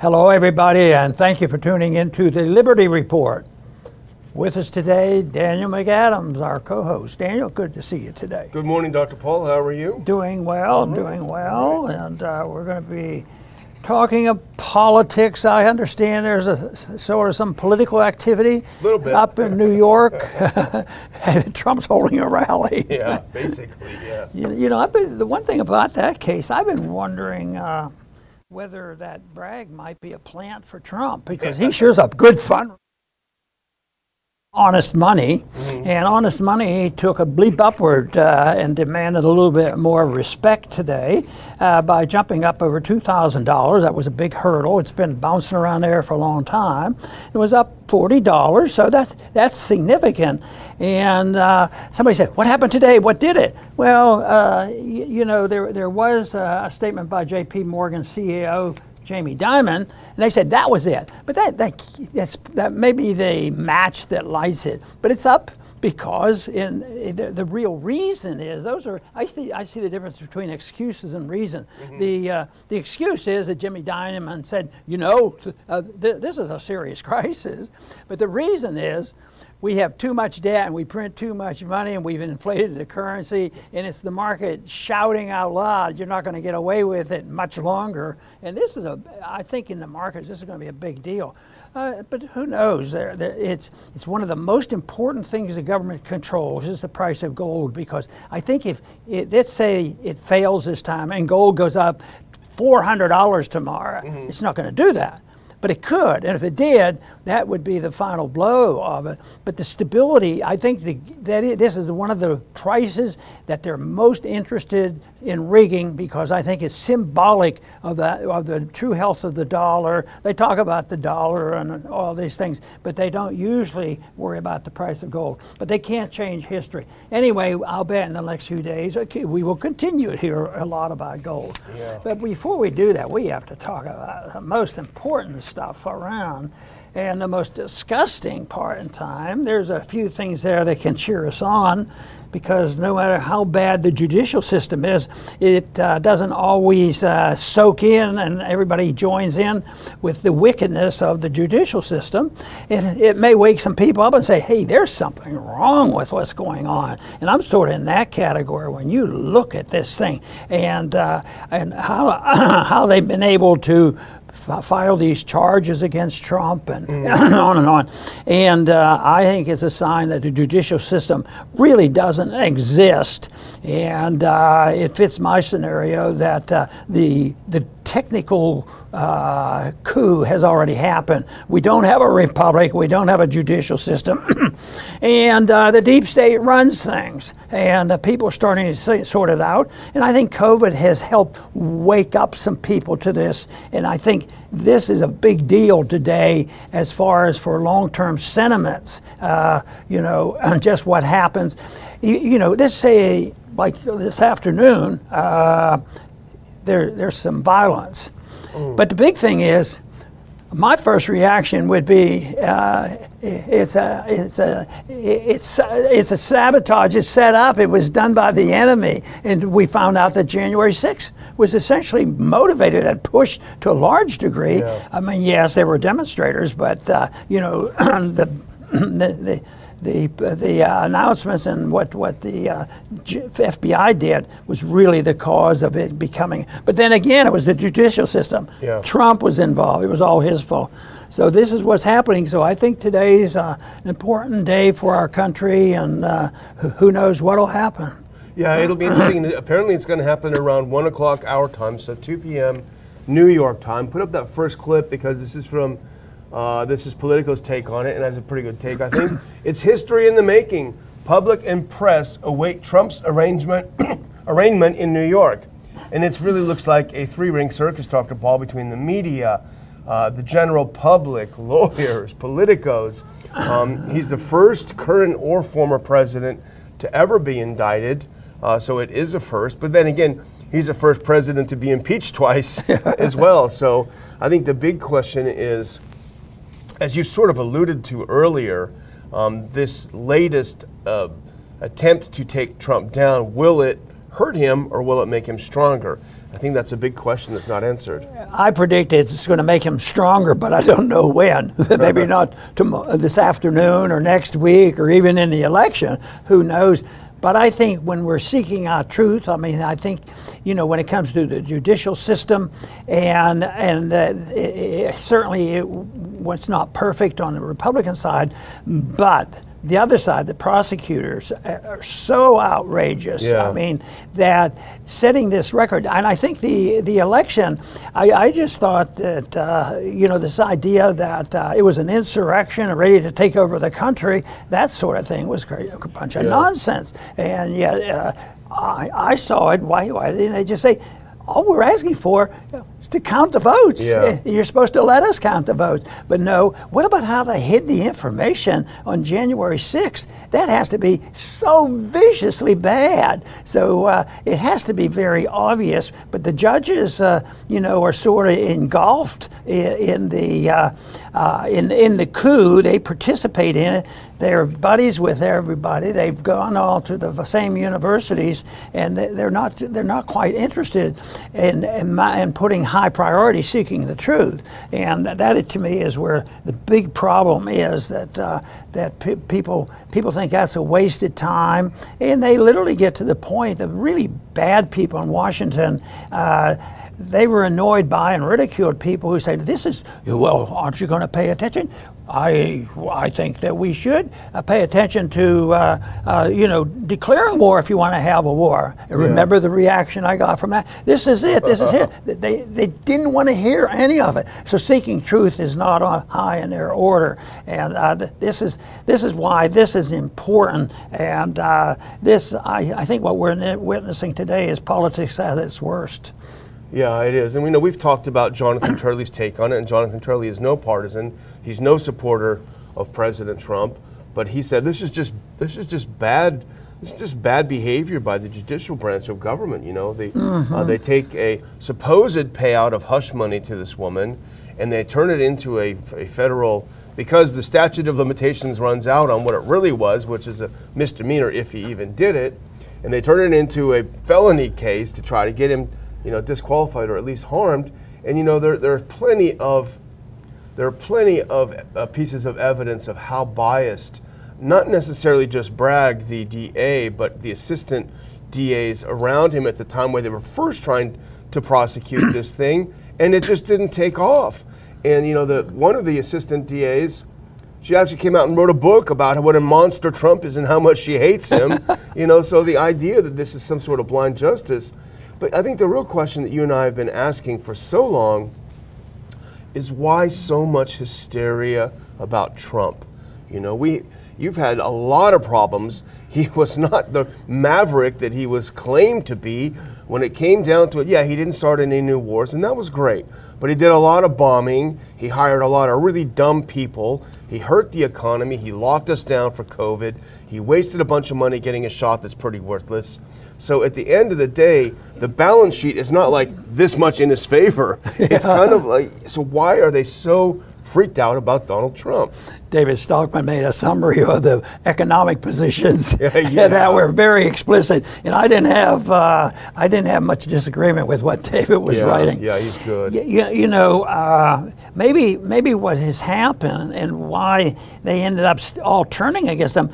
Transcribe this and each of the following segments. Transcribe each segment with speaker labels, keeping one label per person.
Speaker 1: Hello, everybody, and thank you for tuning in to the Liberty Report. With us today, Daniel McAdams, our co host. Daniel, good to see you today.
Speaker 2: Good morning, Dr. Paul. How are you?
Speaker 1: Doing well, right. doing well, right. and uh, we're going to be talking of politics. I understand there's a sort of some political activity up in New York. Trump's holding a rally.
Speaker 2: Yeah, basically, yeah.
Speaker 1: You, you, know, I've been the one thing about that case. I've been wondering. Uh, whether that Bragg might be a plant for Trump because he sure's a good fun honest money, mm-hmm. and honest money took a bleep upward uh, and demanded a little bit more respect today uh, by jumping up over $2,000. That was a big hurdle. It's been bouncing around there for a long time. It was up $40, so that's, that's significant. And uh, somebody said, What happened today? What did it? Well, uh, y- you know, there, there was a statement by JP Morgan CEO Jamie Dimon, and they said that was it. But that, that that's that may be the match that lights it. But it's up because in the, the real reason is those are I see I see the difference between excuses and reason. Mm-hmm. The uh, the excuse is that Jimmy Dimon said, you know, uh, th- this is a serious crisis, but the reason is we have too much debt and we print too much money and we've inflated the currency and it's the market shouting out loud you're not going to get away with it much longer. And this is a i think in the markets this is going to be a big deal. Uh, but who knows? There, there, it's, it's one of the most important things the government controls is the price of gold because i think if it, let's say it fails this time and gold goes up $400 tomorrow mm-hmm. it's not going to do that but it could. And if it did, that would be the final blow of it. But the stability, I think the, that it, this is one of the prices that they're most interested in rigging because I think it's symbolic of the, of the true health of the dollar. They talk about the dollar and all these things, but they don't usually worry about the price of gold. But they can't change history. Anyway, I'll bet in the next few days okay, we will continue to hear a lot about gold. Yeah. But before we do that, we have to talk about the most important stuff around. And the most disgusting part in time, there's a few things there that can cheer us on because no matter how bad the judicial system is, it uh, doesn't always uh, soak in and everybody joins in with the wickedness of the judicial system. It, it may wake some people up and say, hey, there's something wrong with what's going on. And I'm sort of in that category when you look at this thing and, uh, and how, how they've been able to file these charges against Trump and mm. on and on. And uh, I think it's a sign that the judicial system really doesn't exist. And uh, it fits my scenario that uh, the, the technical uh, coup has already happened. We don't have a republic, we don't have a judicial system, and uh, the deep state runs things. And uh, people are starting to sort it out. And I think COVID has helped wake up some people to this. And I think this is a big deal today as far as for long term sentiments. Uh, you know, just what happens. You, you, know, let's say, like this afternoon, uh, there, there's some violence. Mm. But the big thing is, my first reaction would be uh, it's a it's a it's it's a sabotage. It's set up. It was done by the enemy, and we found out that January 6th was essentially motivated and pushed to a large degree. Yeah. I mean, yes, there were demonstrators, but uh, you know the, the, the the the uh, announcements and what what the uh, FBI did was really the cause of it becoming. But then again, it was the judicial system. Yeah. Trump was involved. It was all his fault. So this is what's happening. So I think today's uh, an important day for our country, and uh, who knows what'll happen.
Speaker 2: Yeah, it'll be interesting. Apparently, it's going to happen around one o'clock our time, so 2 p.m. New York time. Put up that first clip because this is from uh, this is Politico's take on it, and that's a pretty good take, I think. it's history in the making. Public and press await Trump's arrangement, arraignment in New York. And it really looks like a three ring circus, Dr. Paul, between the media, uh, the general public, lawyers, politicos. Um, he's the first current or former president to ever be indicted, uh, so it is a first. But then again, he's the first president to be impeached twice as well. So I think the big question is as you sort of alluded to earlier, um, this latest uh, attempt to take Trump down, will it hurt him or will it make him stronger? I think that's a big question that's not answered.
Speaker 1: I predict it's going to make him stronger, but I don't know when. Maybe not tomorrow, this afternoon or next week or even in the election. Who knows? But I think when we're seeking out truth, I mean, I think, you know, when it comes to the judicial system, and and uh, it, it, certainly it, it's not perfect on the Republican side, but the other side, the prosecutors are so outrageous.
Speaker 2: Yeah.
Speaker 1: I mean, that setting this record, and I think the the election, I, I just thought that uh, you know this idea that uh, it was an insurrection ready to take over the country, that sort of thing was a bunch of
Speaker 2: Yeah.
Speaker 1: nonsense. And yet, uh, I, I saw it. Why, why didn't they just say? All we're asking for is to count the votes.
Speaker 2: Yeah.
Speaker 1: You're supposed to let us count the votes. But no, what about how they hid the information on January 6th? That has to be so viciously bad. So uh, it has to be very obvious. But the judges, uh, you know, are sort of engulfed in, in the uh, uh, in in the coup. They participate in it. They're buddies with everybody. They've gone all to the same universities, and they- they're not they're not quite interested in in, my, in putting high priority seeking the truth. And that to me is where the big problem is that uh, that pe- people people think that's a wasted time, and they literally get to the point of really bad people in Washington. Uh, they were annoyed by and ridiculed people who say, "This is well, aren't you going to pay attention?" I I think that we should uh, pay attention to uh, uh, you know declaring war if you want to have a war. And Remember the reaction I got from that. This is it. This is it. They they didn't want to hear any of it. So seeking truth is not on high in their order, and uh, th- this is this is why this is important. And uh, this I, I think what we're witnessing today is politics at its worst.
Speaker 2: Yeah, it is. And we know we've talked about Jonathan Turley's take on it, and Jonathan Turley is no partisan. He's no supporter of President Trump, but he said this is just this is just bad. This is just bad behavior by the judicial branch of government. You know, they uh, they take a supposed payout of hush money to this woman, and they turn it into a, a federal because the statute of limitations runs out on what it really was, which is a misdemeanor if he even did it, and they turn it into a felony case to try to get him, you know, disqualified or at least harmed. And you know, there there are plenty of there are plenty of uh, pieces of evidence of how biased, not necessarily just Bragg, the DA, but the assistant DAs around him at the time where they were first trying to prosecute this thing, and it just didn't take off. And you know, the one of the assistant DAs, she actually came out and wrote a book about what a monster Trump is and how much she hates him. you know, so the idea that this is some sort of blind justice. But I think the real question that you and I have been asking for so long is why so much hysteria about Trump? You know, we you've had a lot of problems. He was not the maverick that he was claimed to be. When it came down to it, yeah, he didn't start any new wars, and that was great. But he did a lot of bombing. He hired a lot of really dumb people. He hurt the economy. He locked us down for COVID. He wasted a bunch of money getting a shot that's pretty worthless. So at the end of the day, the balance sheet is not like this much in his favor. It's kind of like so why are they so freaked out about Donald Trump?
Speaker 1: David Stockman made a summary of the economic positions
Speaker 2: Yeah, yeah.
Speaker 1: that were very explicit, and I didn't have uh, I didn't have much disagreement with what David was
Speaker 2: Yeah,
Speaker 1: writing.
Speaker 2: yeah, he's good.
Speaker 1: You, you know, uh, maybe maybe what has happened and why they ended up all turning against him.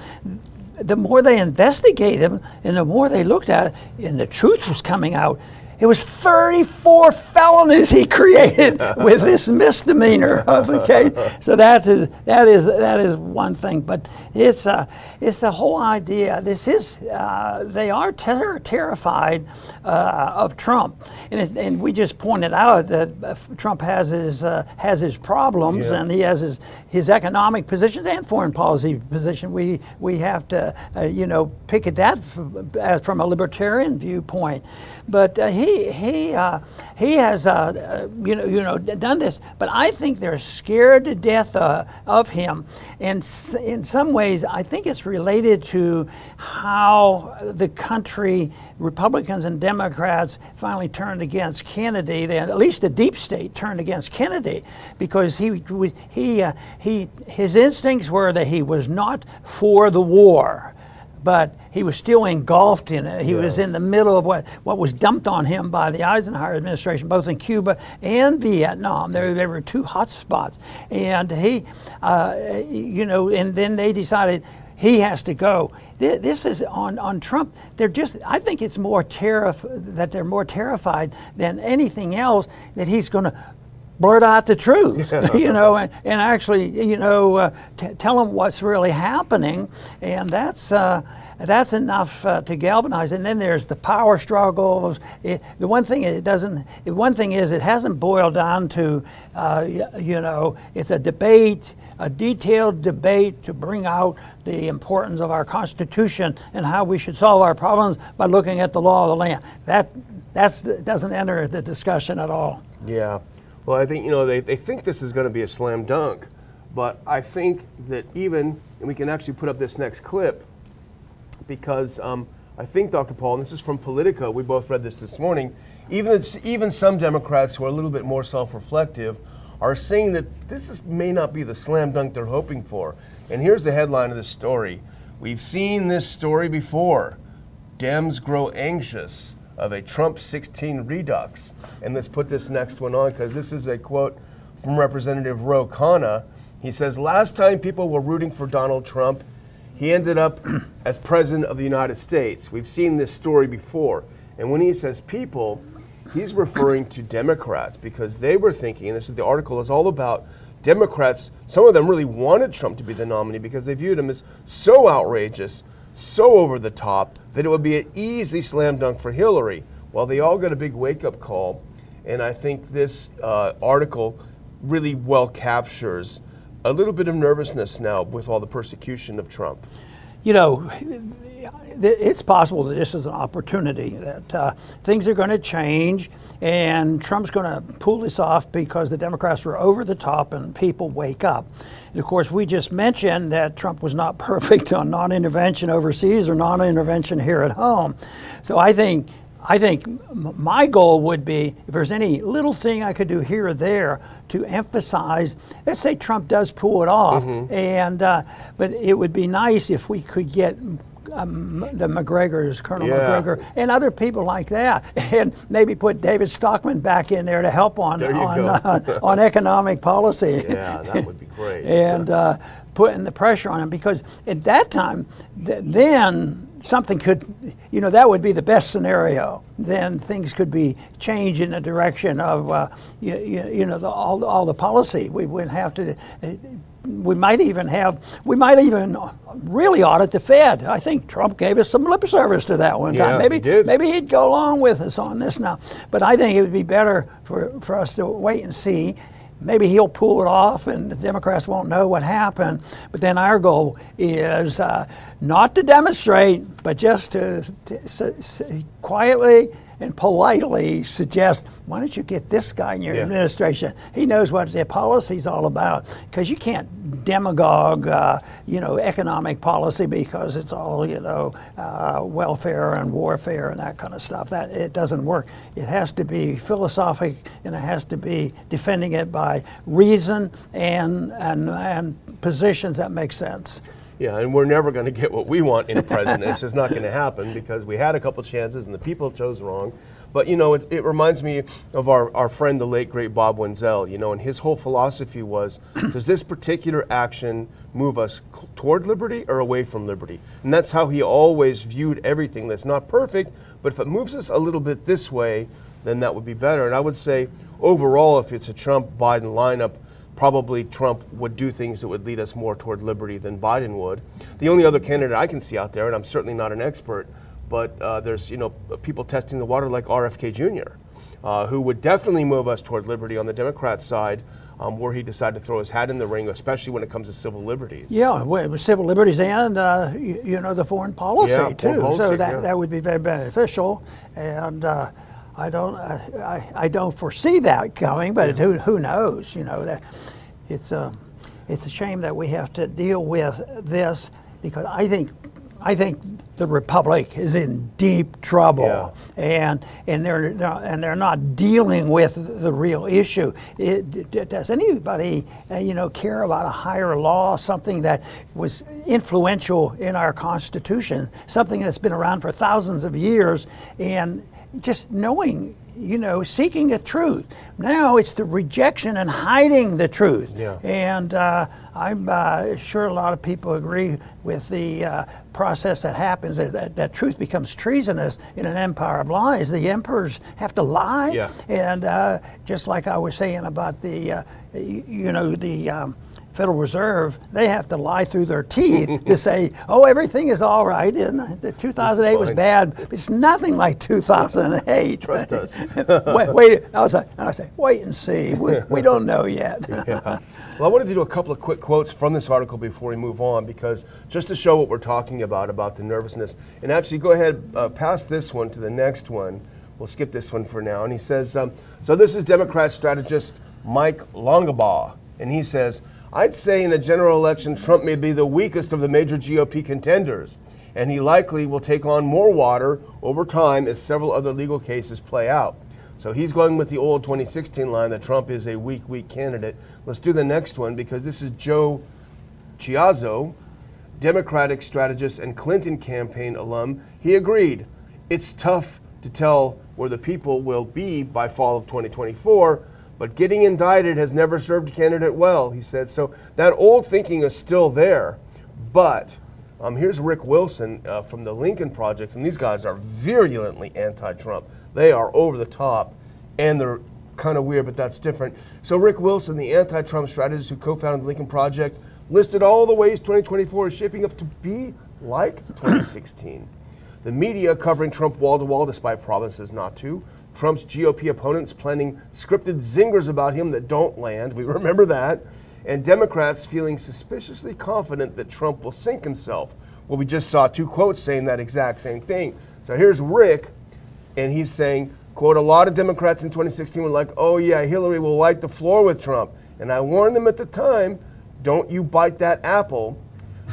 Speaker 1: The more they investigated him, and the more they looked at it, and the truth was coming out. It was 34 felonies he created with this misdemeanor. Okay, so that is that is that is one thing, but it's uh, it's the whole idea. This is uh, they are ter- terrified uh, of Trump, and it, and we just pointed out that uh, Trump has his uh, has his problems
Speaker 2: Yeah.
Speaker 1: and he has his his economic positions and foreign policy position. We we have to uh, you know pick at that f- from a libertarian viewpoint, but uh, he he uh, he has uh, you know you know done this. But I think they're scared to death uh, of him, and in some ways I think it's related to how the country. Republicans and Democrats finally turned against Kennedy. Then at least the deep state turned against Kennedy because he he uh, he his instincts were that he was not for the war. But he was still engulfed in it. He yeah. was in the middle of what, what was dumped on him by the Eisenhower administration, both in Cuba and Vietnam. There, there were two hot spots. And he, uh, you know, and then they decided he has to go. This is on, on Trump. They're just, I think it's more terrif- that they're more terrified than anything else that he's going to blurt out the truth, you know, and, and actually, you know, uh, t- tell them what's really happening. And that's, uh, that's enough uh, to galvanize. And then there's the power struggles. It, the one thing it doesn't. One thing is it hasn't boiled down to, uh, you know, it's a debate, a detailed debate to bring out the importance of our Constitution and how we should solve our problems by looking at the law of the land. That that's doesn't enter the discussion at all.
Speaker 2: Yeah. Well, I think, you know, they, they think this is going to be a slam dunk, but I think that even, and we can actually put up this next clip, because um, I think, Dr. Paul, and this is from Politico, we both read this this morning, even, even some Democrats who are a little bit more self reflective are saying that this is, may not be the slam dunk they're hoping for. And here's the headline of this story We've seen this story before. Dems grow anxious of a Trump 16 redux. And let's put this next one on because this is a quote from Representative Ro Khanna. He says, Last time people were rooting for Donald Trump, he ended up as President of the United States. We've seen this story before. And when he says people, he's referring to Democrats because they were thinking, and this is the article is all about Democrats, some of them really wanted Trump to be the nominee because they viewed him as so outrageous so over the top that it would be an easy slam dunk for Hillary. Well, they all got a big wake up call, and I think this uh, article really well captures a little bit of nervousness now with all the persecution of Trump.
Speaker 1: You know, it's possible that this is an opportunity that uh, things are going to change and Trump's going to pull this off because the Democrats were over the top and people wake up. And of course, we just mentioned that Trump was not perfect on non intervention overseas or non intervention here at home. So I think. I think my goal would be if there's any little thing I could do here or there to emphasize. Let's say Trump does pull it off, mm-hmm. and uh, but it would be nice if we could get um, the Macgregors, Colonel yeah. Macgregor, and other people like that, and maybe put David Stockman back in there to help on on, uh, on economic policy.
Speaker 2: Yeah, that would be great.
Speaker 1: and uh, putting the pressure on him because at that time, th- then something could, you know, that would be the best scenario. Then things could be changed in the direction of, uh, you, you, know, the, all, all the policy. We wouldn't have to we might even have, we might even really audit the Fed. I think Trump gave us some lip service to that one
Speaker 2: time.
Speaker 1: Yeah, maybe,
Speaker 2: he did.
Speaker 1: maybe he'd go along with us on this now. But I think it would be better for, for us to wait and see. Maybe he'll pull it off and the Democrats won't know what happened. But then our goal is uh, not to demonstrate, but just to, to, to quietly and politely suggest, why don't you get this guy in your yeah. administration? He knows what their policy's all about. Because you can't demagogue, uh, you know, economic policy because it's all, you know, uh, welfare and warfare and that kind of stuff. That it doesn't work. It has to be philosophic and it has to be defending it by reason and and and positions that make sense.
Speaker 2: Yeah, and we're never going to get what we want in a president. it's just not going to happen because we had a couple chances and the people chose wrong. But you know, it, it, reminds me of our, our friend, the late great Bob Wenzel. You know, and his whole philosophy was: Does this particular action move us toward liberty or away from liberty? And that's how he always viewed everything. That's not perfect, but if it moves us a little bit this way, then that would be better. And I would say, overall, if it's a Trump Biden lineup, probably Trump would do things that would lead us more toward liberty than Biden would. The only other candidate I can see out there, and I'm certainly not an expert, but uh, there's you know people testing the water like RFK Jr., uh, who would definitely move us toward liberty on the Democrat side. Um, where he decided to throw his hat in the ring, especially when it comes to civil liberties.
Speaker 1: Yeah, well, civil liberties and uh, you, you, know the foreign policy
Speaker 2: yeah,
Speaker 1: too.
Speaker 2: Foreign policy,
Speaker 1: so that,
Speaker 2: yeah.
Speaker 1: that would be very beneficial, and uh, I don't I, I, don't foresee that coming, but who who knows? You know that it's a, it's a shame that we have to deal with this because I think I think the republic is in deep trouble,
Speaker 2: Yeah.
Speaker 1: and and they're, they're and they're not dealing with the real issue. It, d- does anybody uh, you know care about a higher law, something that was influential in our Constitution, something that's been around for thousands of years, and just knowing you know seeking the truth. Now it's the rejection and hiding the truth.
Speaker 2: Yeah.
Speaker 1: And uh, I'm uh, sure a lot of people agree with the uh, process that happens, that, that, that truth becomes treasonous in an empire of lies. The emperors have to lie.
Speaker 2: Yeah.
Speaker 1: And uh, just like I was saying about the, uh, y- you know, the um, Federal Reserve, they have to lie through their teeth to say, oh, everything is all right. And 2008 was bad. but It's nothing like 2008.
Speaker 2: Trust us.
Speaker 1: wait, wait, I was like, and I say, wait and see. We, we don't know yet.
Speaker 2: Yeah. Well, I wanted to do a couple of quick quotes from this article before we move on, because just to show what we're talking about, about the nervousness. And actually, go ahead, uh, pass this one to the next one. We'll skip this one for now. And he says, um, so this is Democrat strategist Mike Longabaugh. And he says, I'd say in a general election, Trump may be the weakest of the major GOP contenders. And he likely will take on more water over time as several other legal cases play out. So he's going with the old 2016 line that Trump is a weak, weak candidate. Let's do the next one because this is Joe Chiazzo, Democratic strategist and Clinton campaign alum. He agreed. It's tough to tell where the people will be by fall of 2024, but getting indicted has never served a candidate well, he said. So that old thinking is still there. But um, here's Rick Wilson uh, from the Lincoln Project, and these guys are virulently anti Trump. They are over the top, and they're kind of weird, but that's different. So, Rick Wilson, the anti Trump strategist who co founded the Lincoln Project, listed all the ways 2024 is shaping up to be like 2016. The media covering Trump wall to wall despite promises not to. Trump's GOP opponents planning scripted zingers about him that don't land. We remember that. And Democrats feeling suspiciously confident that Trump will sink himself. Well, we just saw two quotes saying that exact same thing. So here's Rick, and he's saying, quote, a lot of Democrats in 2016 were like, oh yeah, Hillary will wipe the floor with Trump. And I warned them at the time, don't you bite that apple.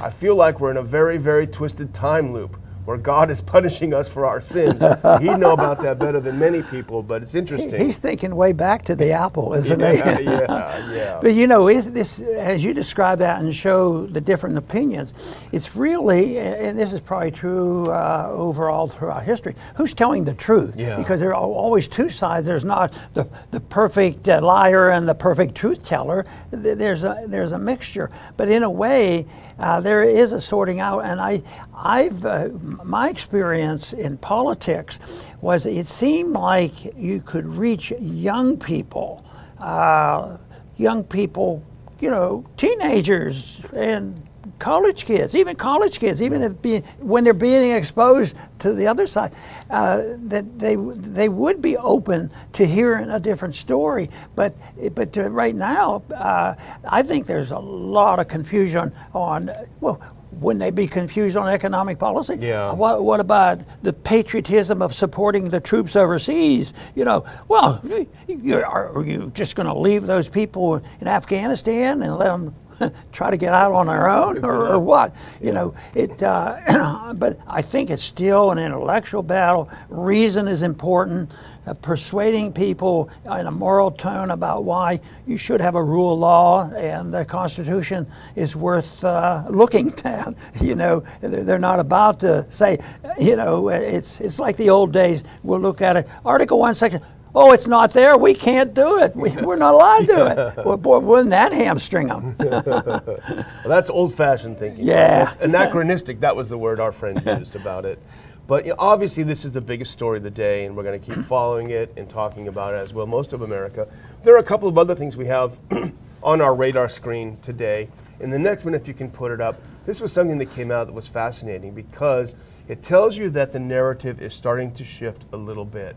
Speaker 2: I feel like we're in a very, very twisted time loop where God is punishing us for our sins. He'd know about that better than many people, but it's interesting.
Speaker 1: He's thinking way back to the apple, isn't
Speaker 2: yeah,
Speaker 1: he?
Speaker 2: yeah, yeah.
Speaker 1: But you know, it, this as you describe that and show the different opinions, it's really, and this is probably true uh, overall throughout history. Who's telling the truth?
Speaker 2: Yeah.
Speaker 1: Because there are always two sides. There's not the the perfect uh, liar and the perfect truth teller. There's a there's a mixture. But in a way, uh, there is a sorting out. And I, I've uh, my experience in politics was it seemed like you could reach young people uh, young people, you know, teenagers and college kids, even college kids, even if when they're being exposed to the other side, uh, that they they would be open to hearing a different story. But but right now, uh, I think there's a lot of confusion on well. Wouldn't they be confused on economic policy?
Speaker 2: Yeah.
Speaker 1: What, what about the patriotism of supporting the troops overseas? You know, well, you, are you just going to leave those people in Afghanistan and let them try to get out on their own, or, or what? You know, it. Uh, but I think it's still an intellectual battle. Reason is important. Uh, persuading people in a moral tone about why you should have a rule of law and the Constitution is worth uh, looking at. You know, they're not about to say, you know, it's it's like the old days. We'll look at it. Article one, section. Oh, it's not there. We can't do it. We, we're not allowed to do it. Well, boy, wouldn't that hamstring them?
Speaker 2: Well, that's old-fashioned thinking.
Speaker 1: Yeah.
Speaker 2: That's anachronistic. That was the word our friend used about it. But you know, obviously, this is the biggest story of the day, and we're going to keep following it and talking about it as well. Most of America. There are a couple of other things we have on our radar screen today. In the next one, if you can put it up, this was something that came out that was fascinating because it tells you that the narrative is starting to shift a little bit.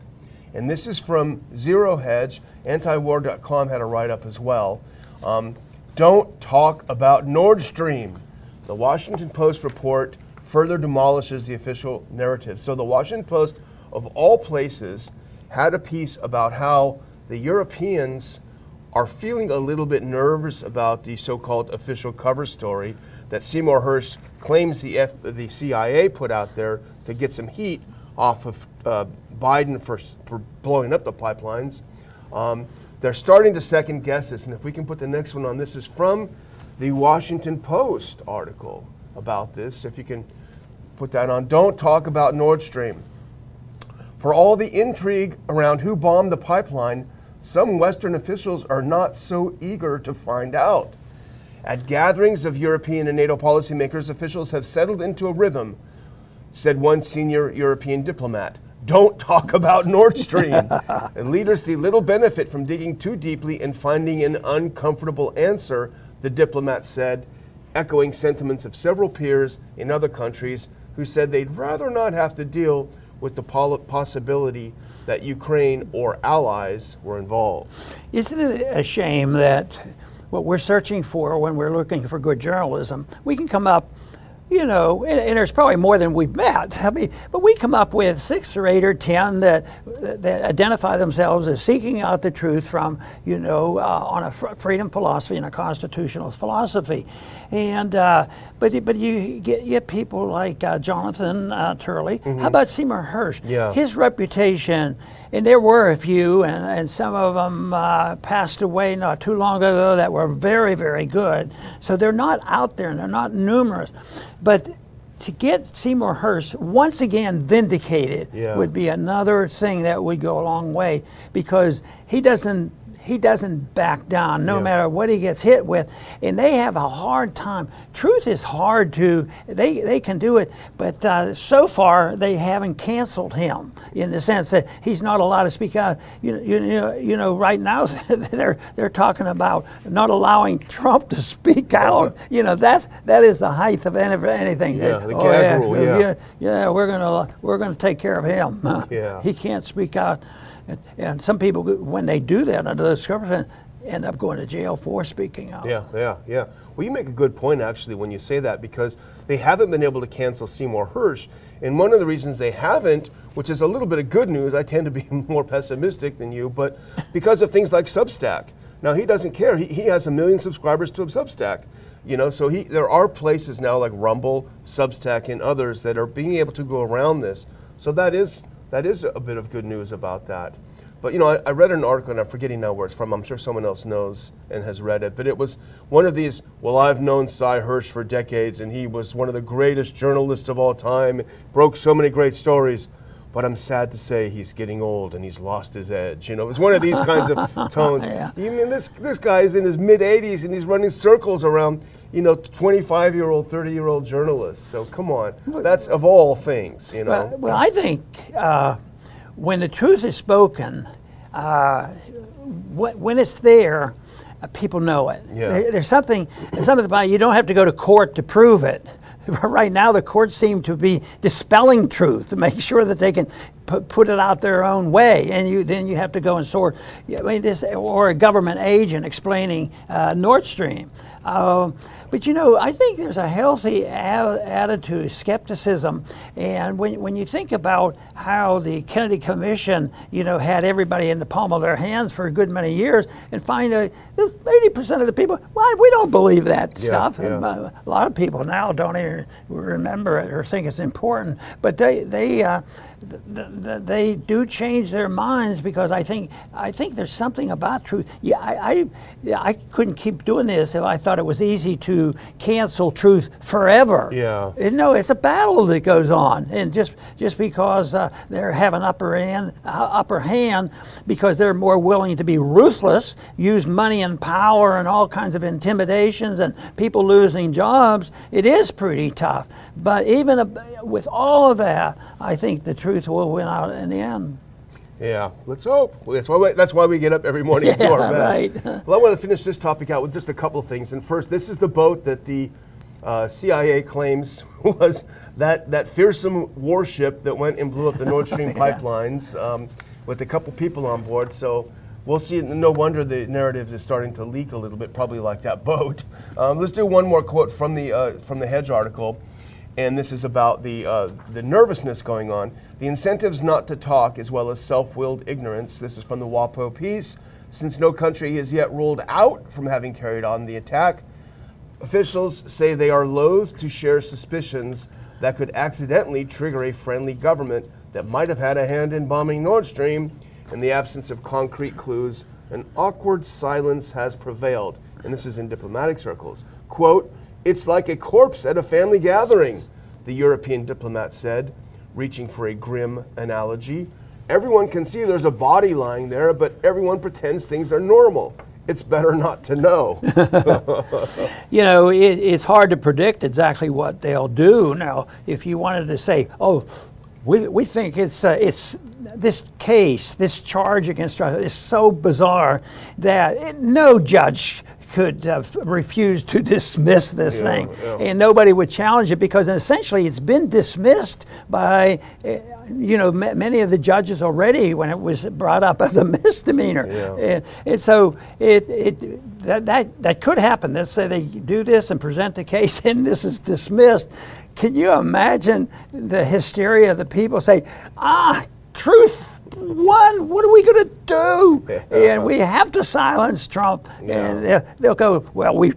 Speaker 2: And this is from Zero Hedge. Antiwar.com had a write up as well. Um, don't talk about Nord Stream. The Washington Post report further demolishes the official narrative. So, the Washington Post, of all places, had a piece about how the Europeans are feeling a little bit nervous about the so called official cover story that Seymour Hersh claims the, F, the CIA put out there to get some heat off of uh, Biden for, for blowing up the pipelines. Um, they're starting to second guess this. And if we can put the next one on, this is from the Washington Post article about this. If you can put that on. Don't talk about Nord Stream. For all the intrigue around who bombed the pipeline, some Western officials are not so eager to find out. At gatherings of European and NATO policymakers, officials have settled into a rhythm, said one senior European diplomat. Don't talk about Nord Stream. and leaders see little benefit from digging too deeply and finding an uncomfortable answer, the diplomat said, echoing sentiments of several peers in other countries who said they'd rather not have to deal with the possibility that Ukraine or allies were involved.
Speaker 1: Isn't it a shame that what we're searching for when we're looking for good journalism, we can come up you know, and, and, there's probably more than we've met. I mean, but we come up with six or eight or ten that that identify themselves as seeking out the truth from, you know, uh, on a freedom philosophy and a constitutional philosophy, and uh, but but you get, you get people like uh, Jonathan uh, Turley. Mm-hmm. How about Seymour Hersh?
Speaker 2: Yeah.
Speaker 1: His reputation, and there were a few, and, and some of them uh, passed away not too long ago that were very very good. So they're not out there, and they're not numerous, but to get Seymour Hersh once again vindicated
Speaker 2: yeah.
Speaker 1: would be another thing that would go a long way because he doesn't he doesn't back down no yeah. matter what he gets hit with. And they have a hard time. Truth is hard to they they can do it but uh, so far they haven't canceled him in the sense that he's not allowed to speak out. You, you, know, you know right now they're they're talking about not allowing Trump to speak out. You know that that is the height of anything.
Speaker 2: Yeah, that, the oh, yeah, rule, yeah.
Speaker 1: yeah yeah we're gonna we're gonna take care of him.
Speaker 2: Yeah.
Speaker 1: he can't speak out. And, and some people, when they do that under those circumstances, end up going to jail for speaking out.
Speaker 2: Yeah, yeah, yeah. Well, you make a good point actually when you say that because they haven't been able to cancel Seymour Hersh. And one of the reasons they haven't, which is a little bit of good news, I tend to be more pessimistic than you, but because of things like Substack. Now, he doesn't care. He, he has a million subscribers to Substack. You know, so he, there are places now like Rumble, Substack, and others that are being able to go around this. So that is that is a bit of good news about that. But you know, I, I, read an article, and I'm forgetting now where it's from. I'm sure someone else knows and has read it. But it was one of these. Well, I've known Sy Hersh for decades, and he was one of the greatest journalists of all time. Broke so many great stories. But I'm sad to say he's getting old and he's lost his edge. You know, it's one of these kinds of tones. yeah. You mean this this guy is in his mid 80s and he's running circles around you know, 25 year old, 30 year old journalists. So come on, that's of all things, you know.
Speaker 1: Well, well I think uh, when the truth is spoken, uh, when it's there, uh, people know it.
Speaker 2: Yeah.
Speaker 1: There, there's something, there's something about it. You don't have to go to court to prove it. Right now, the courts seem to be dispelling truth to make sure that they can put, it out their own way, and you then you have to go and sort. I mean, this or a government agent explaining uh, Nord Stream. Uh, but you know, I think there's a healthy attitude, skepticism, and when, when you think about how the Kennedy Commission, you know, had everybody in the palm of their hands for a good many years, and find out 80% of the people, well, we don't believe that
Speaker 2: yeah,
Speaker 1: stuff.
Speaker 2: Yeah.
Speaker 1: And, uh, a lot of people now don't even remember it or think it's important, but they they. Uh, they do change their minds because I think I think there's something about truth. Yeah, I, I, I couldn't keep doing this if I thought it was easy to cancel truth forever.
Speaker 2: Yeah.
Speaker 1: no, it's a battle that goes on, and just just because uh, they're having upper hand uh, upper hand because they're more willing to be ruthless, use money and power and all kinds of intimidations and people losing jobs, it is pretty tough. But even uh, with all of that, I think the truth will win out in the end.
Speaker 2: Yeah, let's hope. That's why we, that's why we get up every morning and do our
Speaker 1: best.
Speaker 2: Right. well, I want to finish this topic out with just a couple of things. And first, this is the boat that the uh, CIA claims was that, that fearsome warship that went and blew up the Nord Stream pipelines um, with a couple people on board. So we'll see. No wonder the narrative is starting to leak a little bit, probably like that boat. Um, let's do one more quote from the, uh, from the Hedge article and this is about the, uh, the nervousness going on. The incentives not to talk, as well as self willed ignorance. This is from the WAPO piece. Since no country is yet ruled out from having carried on the attack, Officials say they are loath to share suspicions that could accidentally trigger a friendly government that might have had a hand in bombing Nord Stream. In the absence of concrete clues, an awkward silence has prevailed, and this is in diplomatic circles. Quote, it's like a corpse at a family gathering, the European diplomat said, reaching for a grim analogy. Everyone can see there's a body lying there, but everyone pretends things are normal. It's better not to know.
Speaker 1: you know, it, it's hard to predict exactly what they'll do. Now, if you wanted to say, oh, we, we think it's, uh, it's this case, this charge against us is so bizarre that it, no judge could uh, refuse to dismiss this yeah, thing, yeah. and nobody would challenge it because essentially it's been dismissed by, uh, you know, m- many of the judges already when it was brought up as a misdemeanor, yeah. and, and, so it, it that, that that could happen. Let's say they do this and present the case, and this is dismissed. Can you imagine the hysteria of the people say, ah, truth one, what are we going to do? and we have to silence Trump. Yeah. And they'll, they'll, go, well, we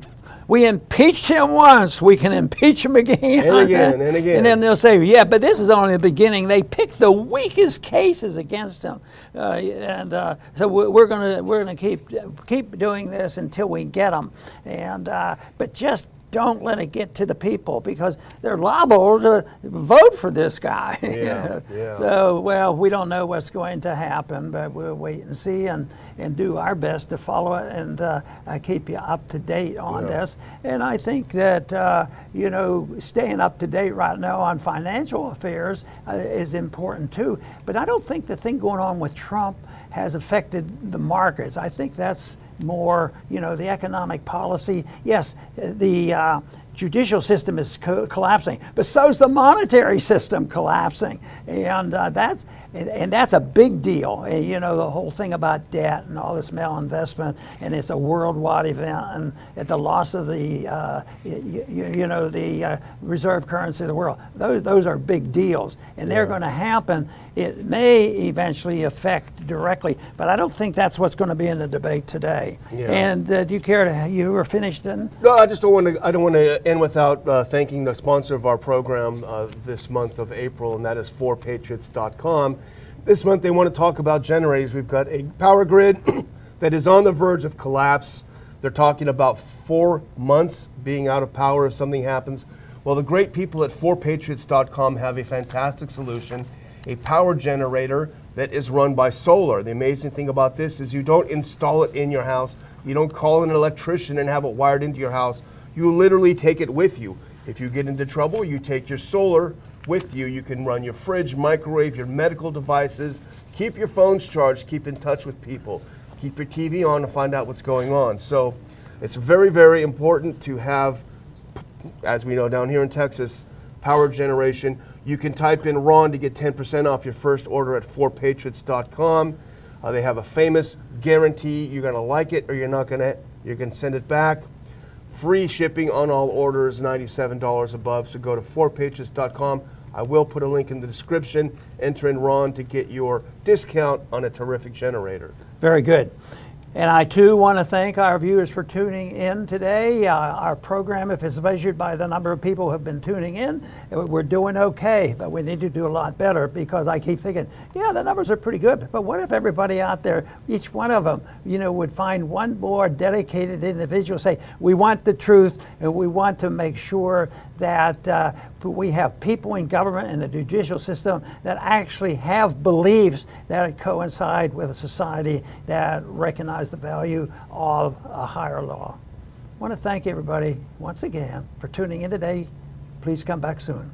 Speaker 1: we impeached him once, we can impeach him again.
Speaker 2: And again, and again.
Speaker 1: And then they'll say, yeah, but this is only the beginning. They picked the weakest cases against him. Uh, and uh, so we're going to we're gonna keep, keep doing this until we get them. And, uh, but just don't let it get to the people because they're liable to vote for this guy.
Speaker 2: Yeah, yeah.
Speaker 1: So, well, we don't know what's going to happen, but we'll wait and see and, and do our best to follow it and uh, keep you up to date on yeah. this. And I think that, uh, you know, staying up to date right now on financial affairs uh, is important too. But I don't think the thing going on with Trump has affected the markets. I think that's more, you know, the economic policy. Yes, the uh, judicial system is co- collapsing, but so is the monetary system collapsing, and uh, that's and, and, that's a big deal. And, you know, the whole thing about debt and all this malinvestment, and it's a worldwide event, and at the loss of the, uh, you, you, know, the uh, reserve currency of the world. Those, those are big deals, and they're going to happen. It may eventually affect directly, but I don't think that's what's going to be in the debate today. Yeah. And uh, do you care to? You were finished then?
Speaker 2: No, I just don't want to. I don't want to end without uh, thanking the sponsor of our program uh, this month of April, and that is 4patriots.com. This month they want to talk about generators. We've got a power grid that is on the verge of collapse. They're talking about four months being out of power if something happens. Well, the great people at 4patriots.com have a fantastic solution a power generator that is run by solar. The amazing thing about this is you don't install it in your house, you don't call an electrician and have it wired into your house. You literally take it with you. If you get into trouble, you take your solar with you. You can run your fridge, microwave, your medical devices, keep your phones charged, keep in touch with people, keep your TV on to find out what's going on. So it's very, very important to have, as we know down here in Texas, power generation. You can type in Ron to get 10% off your first order at 4patriots.com. Uh, they have a famous guarantee you're going to like it or you're not going to, you can send it back. Free shipping on all orders, $97 above. So go to 4patriots.com. I will put a link in the description. Enter in Ron to get your discount on a terrific generator.
Speaker 1: Very good. And I too want to thank our viewers for tuning in today. Uh, our program, if it's measured by the number of people who have been tuning in, we're doing okay, but we need to do a lot better because I keep thinking, yeah, the numbers are pretty good, but what if everybody out there, each one of them, you know, would find one more dedicated individual, say, we want the truth and we want to make sure that uh, we have people in government and the judicial system that actually have beliefs that coincide with a society that recognize the value of a higher law. I want to thank everybody once again for tuning in today. Please come back soon.